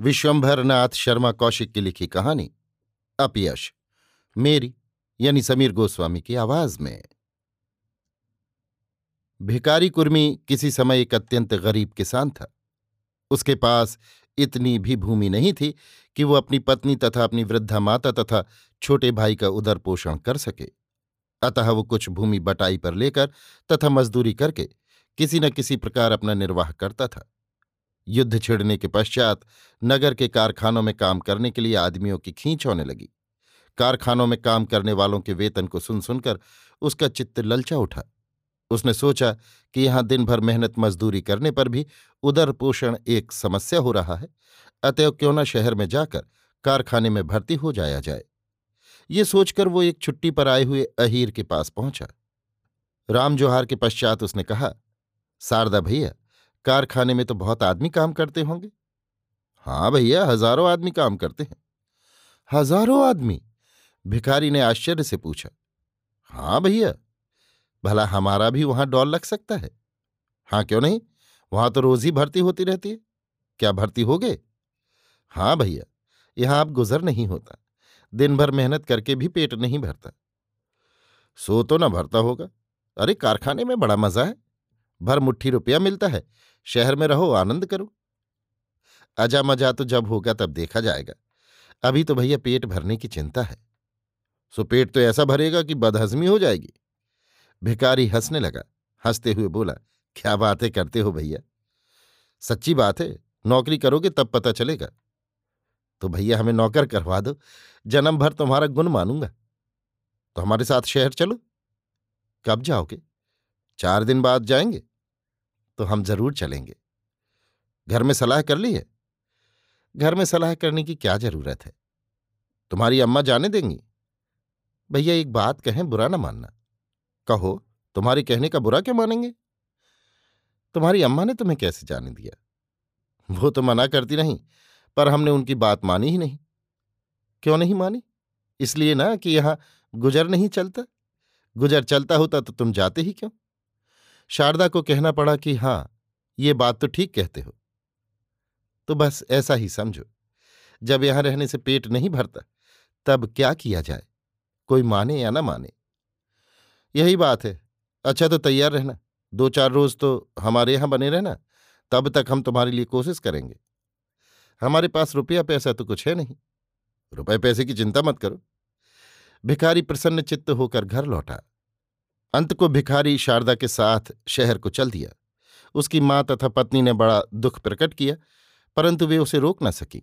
विश्वंभर नाथ शर्मा कौशिक की लिखी कहानी अपयश मेरी, यानी समीर गोस्वामी की आवाज़ में। भिकारी कुर्मी किसी समय एक अत्यंत गरीब किसान था। उसके पास इतनी भी भूमि नहीं थी कि वो अपनी पत्नी तथा अपनी वृद्धा माता तथा छोटे भाई का उदर पोषण कर सके। अतः वो कुछ भूमि बटाई पर लेकर तथा मजदूरी करके किसी न किसी प्रकार अपना निर्वाह करता था। युद्ध छिड़ने के पश्चात नगर के कारखानों में काम करने के लिए आदमियों की खींच होने लगी। कारखानों में काम करने वालों के वेतन को सुन सुनकर उसका चित्त ललचा उठा। उसने सोचा कि यहाँ दिन भर मेहनत मजदूरी करने पर भी उदर पोषण एक समस्या हो रहा है, अतएव क्यों न शहर में जाकर कारखाने में भर्ती हो जाया जाए। ये सोचकर वो एक छुट्टी पर आए हुए अहीर के पास पहुँचा। राम जोहार के पश्चात उसने कहा शारदा भैया कारखाने में तो बहुत आदमी काम करते होंगे। हाँ भैया, हज़ारों आदमी काम करते हैं। हज़ारों आदमी? भिखारी ने आश्चर्य से पूछा। हाँ भैया, भला हमारा भी वहाँ डॉल लग सकता है? हाँ क्यों नहीं? वहाँ तो रोज ही भर्ती होती रहती है। क्या भर्ती हो गए? हाँ भैया, यहाँ अब गुजर नहीं होता। दिन भर मेहनत करके भी पेट नहीं भरता। सो तो ना भरता होगा। अरे कारखाने में बड़ा मज़ा है। भर मुट्ठी रुपया मिलता है। शहर में रहो, आनंद करो। अजा मज़ा तो जब होगा तब देखा जाएगा। अभी तो भैया पेट भरने की चिंता है। सो पेट तो ऐसा भरेगा कि बदहजमी हो जाएगी। भिकारी हंसने लगा। हँसते हुए बोला, क्या बातें करते हो भैया? सच्ची बात है। नौकरी करोगे तब पता चलेगा। तो भैया हमें नौकर करवा दो। जन्म भर तुम्हारा गुण मानूँगा। तो हमारे साथ शहर चलो। कब जाओगे? चार दिन बाद जाएँगे। तो हम ज़रूर चलेंगे। घर में सलाह कर ली है? घर में सलाह करने की क्या ज़रूरत है? तुम्हारी अम्मा जाने देंगी। भैया, एक बात कहें, बुरा ना मानना। कहो, तुम्हारे कहने का बुरा क्यों मानेंगे? तुम्हारी अम्मा ने तुम्हें कैसे जाने दिया? वो तो मना करती नहीं पर हमने उनकी बात मानी ही नहीं। क्यों नहीं मानी? इसलिए ना कि यहाँ गुजर नहीं चलता। गुजर चलता होता तो तुम जाते ही क्यों? शारदा को कहना पड़ा कि, हाँ, ये बात तो ठीक कहते हो। तो बस ऐसा ही समझो, जब यहाँ रहने से पेट नहीं भरता, तब क्या किया जाए? कोई माने या ना माने? यही बात है। अच्छा तो तैयार रहना। दो चार रोज तो हमारे यहाँ बने रहना, तब तक हम तुम्हारे लिए कोशिश करेंगे। हमारे पास रुपया पैसा तो कुछ है नहीं। रुपए पैसे की चिंता मत करो। भिखारी प्रसन्न चित्त होकर घर लौटा। अंत को भिखारी शारदा के साथ शहर को चल दिया। उसकी माँ तथा पत्नी ने बड़ा दुख प्रकट किया, परंतु वे उसे रोक न सकी।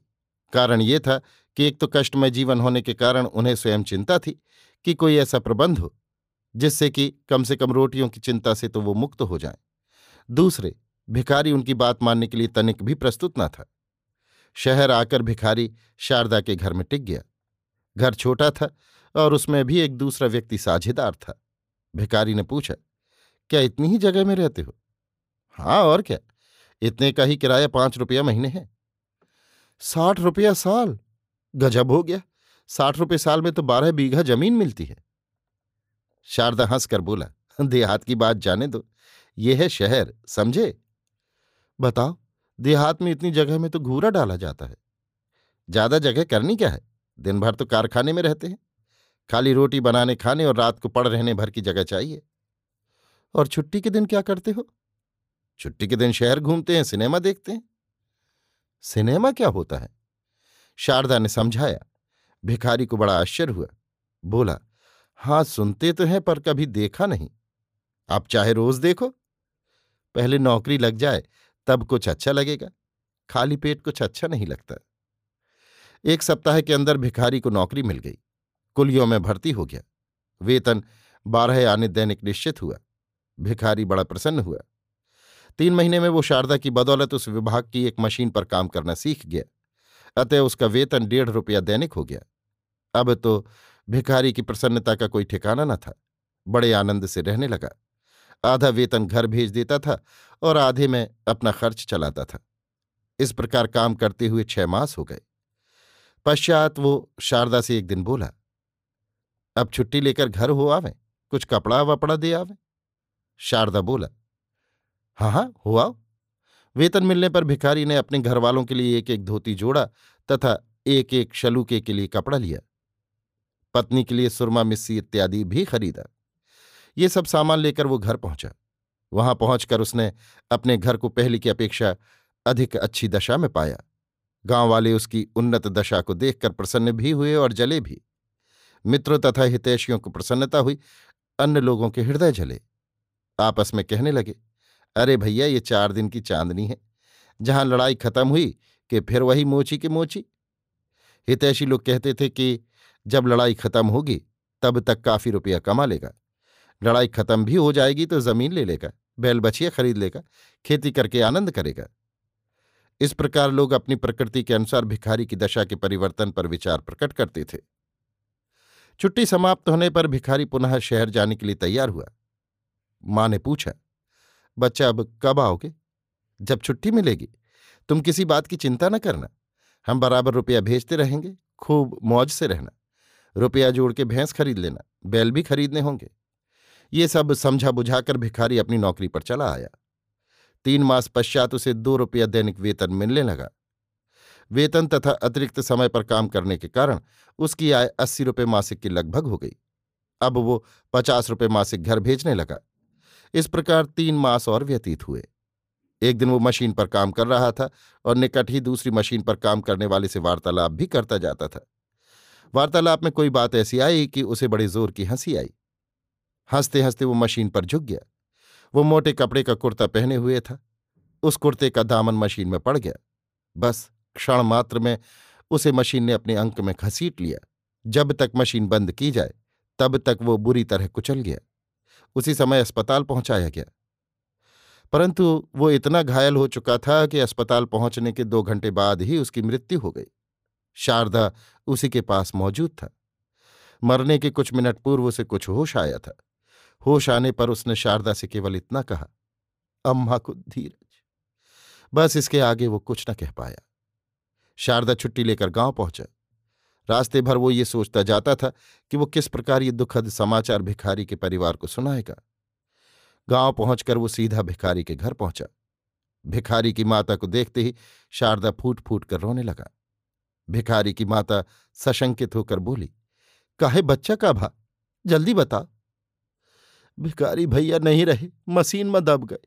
कारण ये था कि एक तो कष्टमय जीवन होने के कारण उन्हें स्वयं चिंता थी कि कोई ऐसा प्रबंध हो, जिससे कि कम से कम रोटियों की चिंता से तो वो मुक्त हो जाए। दूसरे, भिखारी उनकी बात मानने के लिए तनिक भी प्रस्तुत न था। शहर आकर भिखारी शारदा के घर में टिक गया। घर छोटा था और उसमें भी एक दूसरा व्यक्ति साझेदार था। भिकारी ने पूछा, क्या इतनी ही जगह में रहते हो? हाँ और क्या? इतने का ही किराया पाँच रुपया महीने है। साठ रुपया साल? गजब हो गया। साठ रुपये साल में तो बारह बीघा ज़मीन मिलती है। शारदा हंसकर बोला, देहात की बात जाने दो। ये है शहर, समझे? बताओ, देहात में इतनी जगह में तो घूरा डाला जाता है। ज़्यादा जगह करनी क्या है? दिन भर तो कारखाने में रहते हैं। खाली रोटी बनाने, खाने और रात को पड़ रहने भर की जगह चाहिए। और छुट्टी के दिन क्या करते हो? छुट्टी के दिन शहर घूमते हैं, सिनेमा देखते हैं। सिनेमा क्या होता है? शारदा ने समझाया। भिखारी को बड़ा आश्चर्य हुआ। बोला हाँ सुनते तो हैं, पर कभी देखा नहीं। आप चाहे रोज देखो। पहले नौकरी लग जाए, तब कुछ अच्छा लगेगा। खाली पेट कुछ अच्छा नहीं लगता। एक सप्ताह के अंदर भिखारी को नौकरी मिल गई। कुलियों में भर्ती हो गया। वेतन बारह आने दैनिक निश्चित हुआ। भिखारी बड़ा प्रसन्न हुआ। तीन महीने में वो शारदा की बदौलत उस विभाग की एक मशीन पर काम करना सीख गया, अतः उसका वेतन डेढ़ रुपया दैनिक हो गया। अब तो भिखारी की प्रसन्नता का कोई ठिकाना न था। बड़े आनंद से रहने लगा। आधा वेतन घर भेज देता था और आधे में अपना खर्च चलाता था। इस प्रकार काम करते हुए छह मास हो गए। पश्चात वो शारदा से एक दिन बोला अब छुट्टी लेकर घर हो आवे, कुछ कपड़ा वपड़ा दे आवे। शारदा बोला हाँ हाँ हो आओ। वेतन मिलने पर भिखारी ने अपने घर वालों के लिए एक एक धोती जोड़ा तथा एक एक शलूके के लिए कपड़ा लिया। पत्नी के लिए सुरमा, मिस्सी इत्यादि भी खरीदा। ये सब सामान लेकर वो घर पहुँचा। वहाँ पहुंचकर उसने अपने घर को पहले की अपेक्षा अधिक अच्छी दशा में पाया। गाँव वाले उसकी उन्नत दशा को देखकर प्रसन्न भी हुए और जले भी। मित्रों तथा हितैषियों को प्रसन्नता हुई। अन्य लोगों के हृदय जले। आपस में कहने लगे, अरे भैया, ये चार दिन की चांदनी है। जहाँ लड़ाई खत्म हुई कि फिर वही मोची के मोची? हितैषी लोग कहते थे कि जब लड़ाई खत्म होगी, तब तक काफ़ी रुपया कमा लेगा। लड़ाई खत्म भी हो जाएगी तो ज़मीन ले लेगा, बैल बछिया खरीद लेगा, खेती करके आनंद करेगा। इस प्रकार लोग अपनी प्रकृति के अनुसार भिखारी की दशा के परिवर्तन पर विचार प्रकट करते थे। छुट्टी समाप्त होने पर भिखारी पुनः शहर जाने के लिए तैयार हुआ। माँ ने पूछा, बच्चा, अब कब आओगे? जब छुट्टी मिलेगी। तुम किसी बात की चिंता न करना। हम बराबर रुपया भेजते रहेंगे, खूब मौज से रहना। रुपया जोड़ के भैंस खरीद लेना, बैल भी खरीदने होंगे। ये सब समझा बुझाकर भिखारी अपनी नौकरी पर चला आया। तीन मास पश्चात उसे दो रुपया दैनिक वेतन मिलने लगा। वेतन तथा अतिरिक्त समय पर काम करने के कारण उसकी आय अस्सी रुपये मासिक की लगभग हो गई। अब वो पचास रुपये मासिक घर भेजने लगा। इस प्रकार तीन मास और व्यतीत हुए। एक दिन वो मशीन पर काम कर रहा था और निकट ही दूसरी मशीन पर काम करने वाले से वार्तालाप भी करता जाता था। वार्तालाप में कोई बात ऐसी आई कि उसे बड़े ज़ोर की हँसी आई। हँसते हँसते वो मशीन पर झुक गया। वो मोटे कपड़े का कुर्ता पहने हुए था। उस कुर्ते का दामन मशीन में पड़ गया। बस क्षण मात्र में उसे मशीन ने अपने अंक में घसीट लिया। जब तक मशीन बंद की जाए, तब तक वो बुरी तरह कुचल गया। उसी समय अस्पताल पहुँचाया गया। परंतु वो इतना घायल हो चुका था कि अस्पताल पहुँचने के दो घंटे बाद ही उसकी मृत्यु हो गई। शारदा उसी के पास मौजूद था। मरने के कुछ मिनट पूर्व उसे कुछ होश आया था। होश आने पर उसने शारदा से केवल इतना कहा, अम्मा को धीरज। बस इसके आगे वो कुछ न कह पाया। शारदा छुट्टी लेकर गाँव पहुँचा। रास्ते भर वो ये सोचता जाता था कि वो किस प्रकार ये दुखद समाचार भिखारी के परिवार को सुनाएगा। गाँव पहुंचकर वो सीधा भिखारी के घर पहुँचा। भिखारी की माता को देखते ही शारदा फूट फूट कर रोने लगा। भिखारी की माता सशंकित होकर बोली, काहे बच्चा का भा? जल्दी बता। भिखारी भैया नहीं रहे मशीन में दब गए।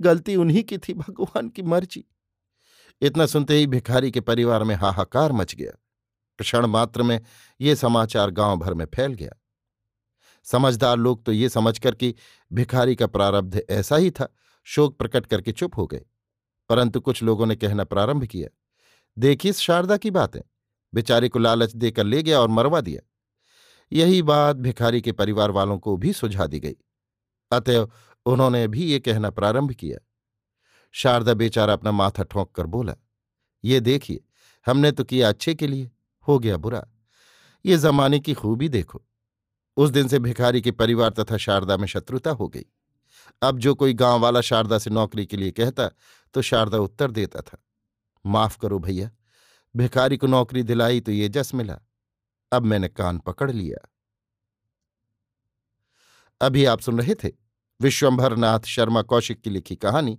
गलती उन्हीं की थी, भगवान की मर्ज़ी। इतना सुनते ही भिखारी के परिवार में हाहाकार मच गया। क्षण मात्र में ये समाचार गाँव भर में फैल गया। समझदार लोग तो ये समझकर कि भिखारी का प्रारब्ध ऐसा ही था, शोक प्रकट करके चुप हो गए। परंतु कुछ लोगों ने कहना प्रारंभ किया, देखिए शारदा की बातें। बेचारे को लालच देकर ले गया और मरवा दिया। यही बात भिखारी के परिवार वालों को भी सुझा दी गई। अतएव उन्होंने भी ये कहना प्रारंभ किया। शारदा बेचारा अपना माथा ठोंक कर बोला, ये देखिए, हमने तो किया अच्छे के लिए, हो गया बुरा। ये जमाने की खूबी देखो। उस दिन से भिखारी के परिवार तथा शारदा में शत्रुता हो गई। अब जो कोई गाँव वाला शारदा से नौकरी के लिए कहता तो शारदा उत्तर देता था, माफ़ करो भैया, भिखारी को नौकरी दिलाई तो ये जस मिला। अब मैंने कान पकड़ लिया। अभी आप सुन रहे थे विश्वंभर नाथ शर्मा कौशिक की लिखी कहानी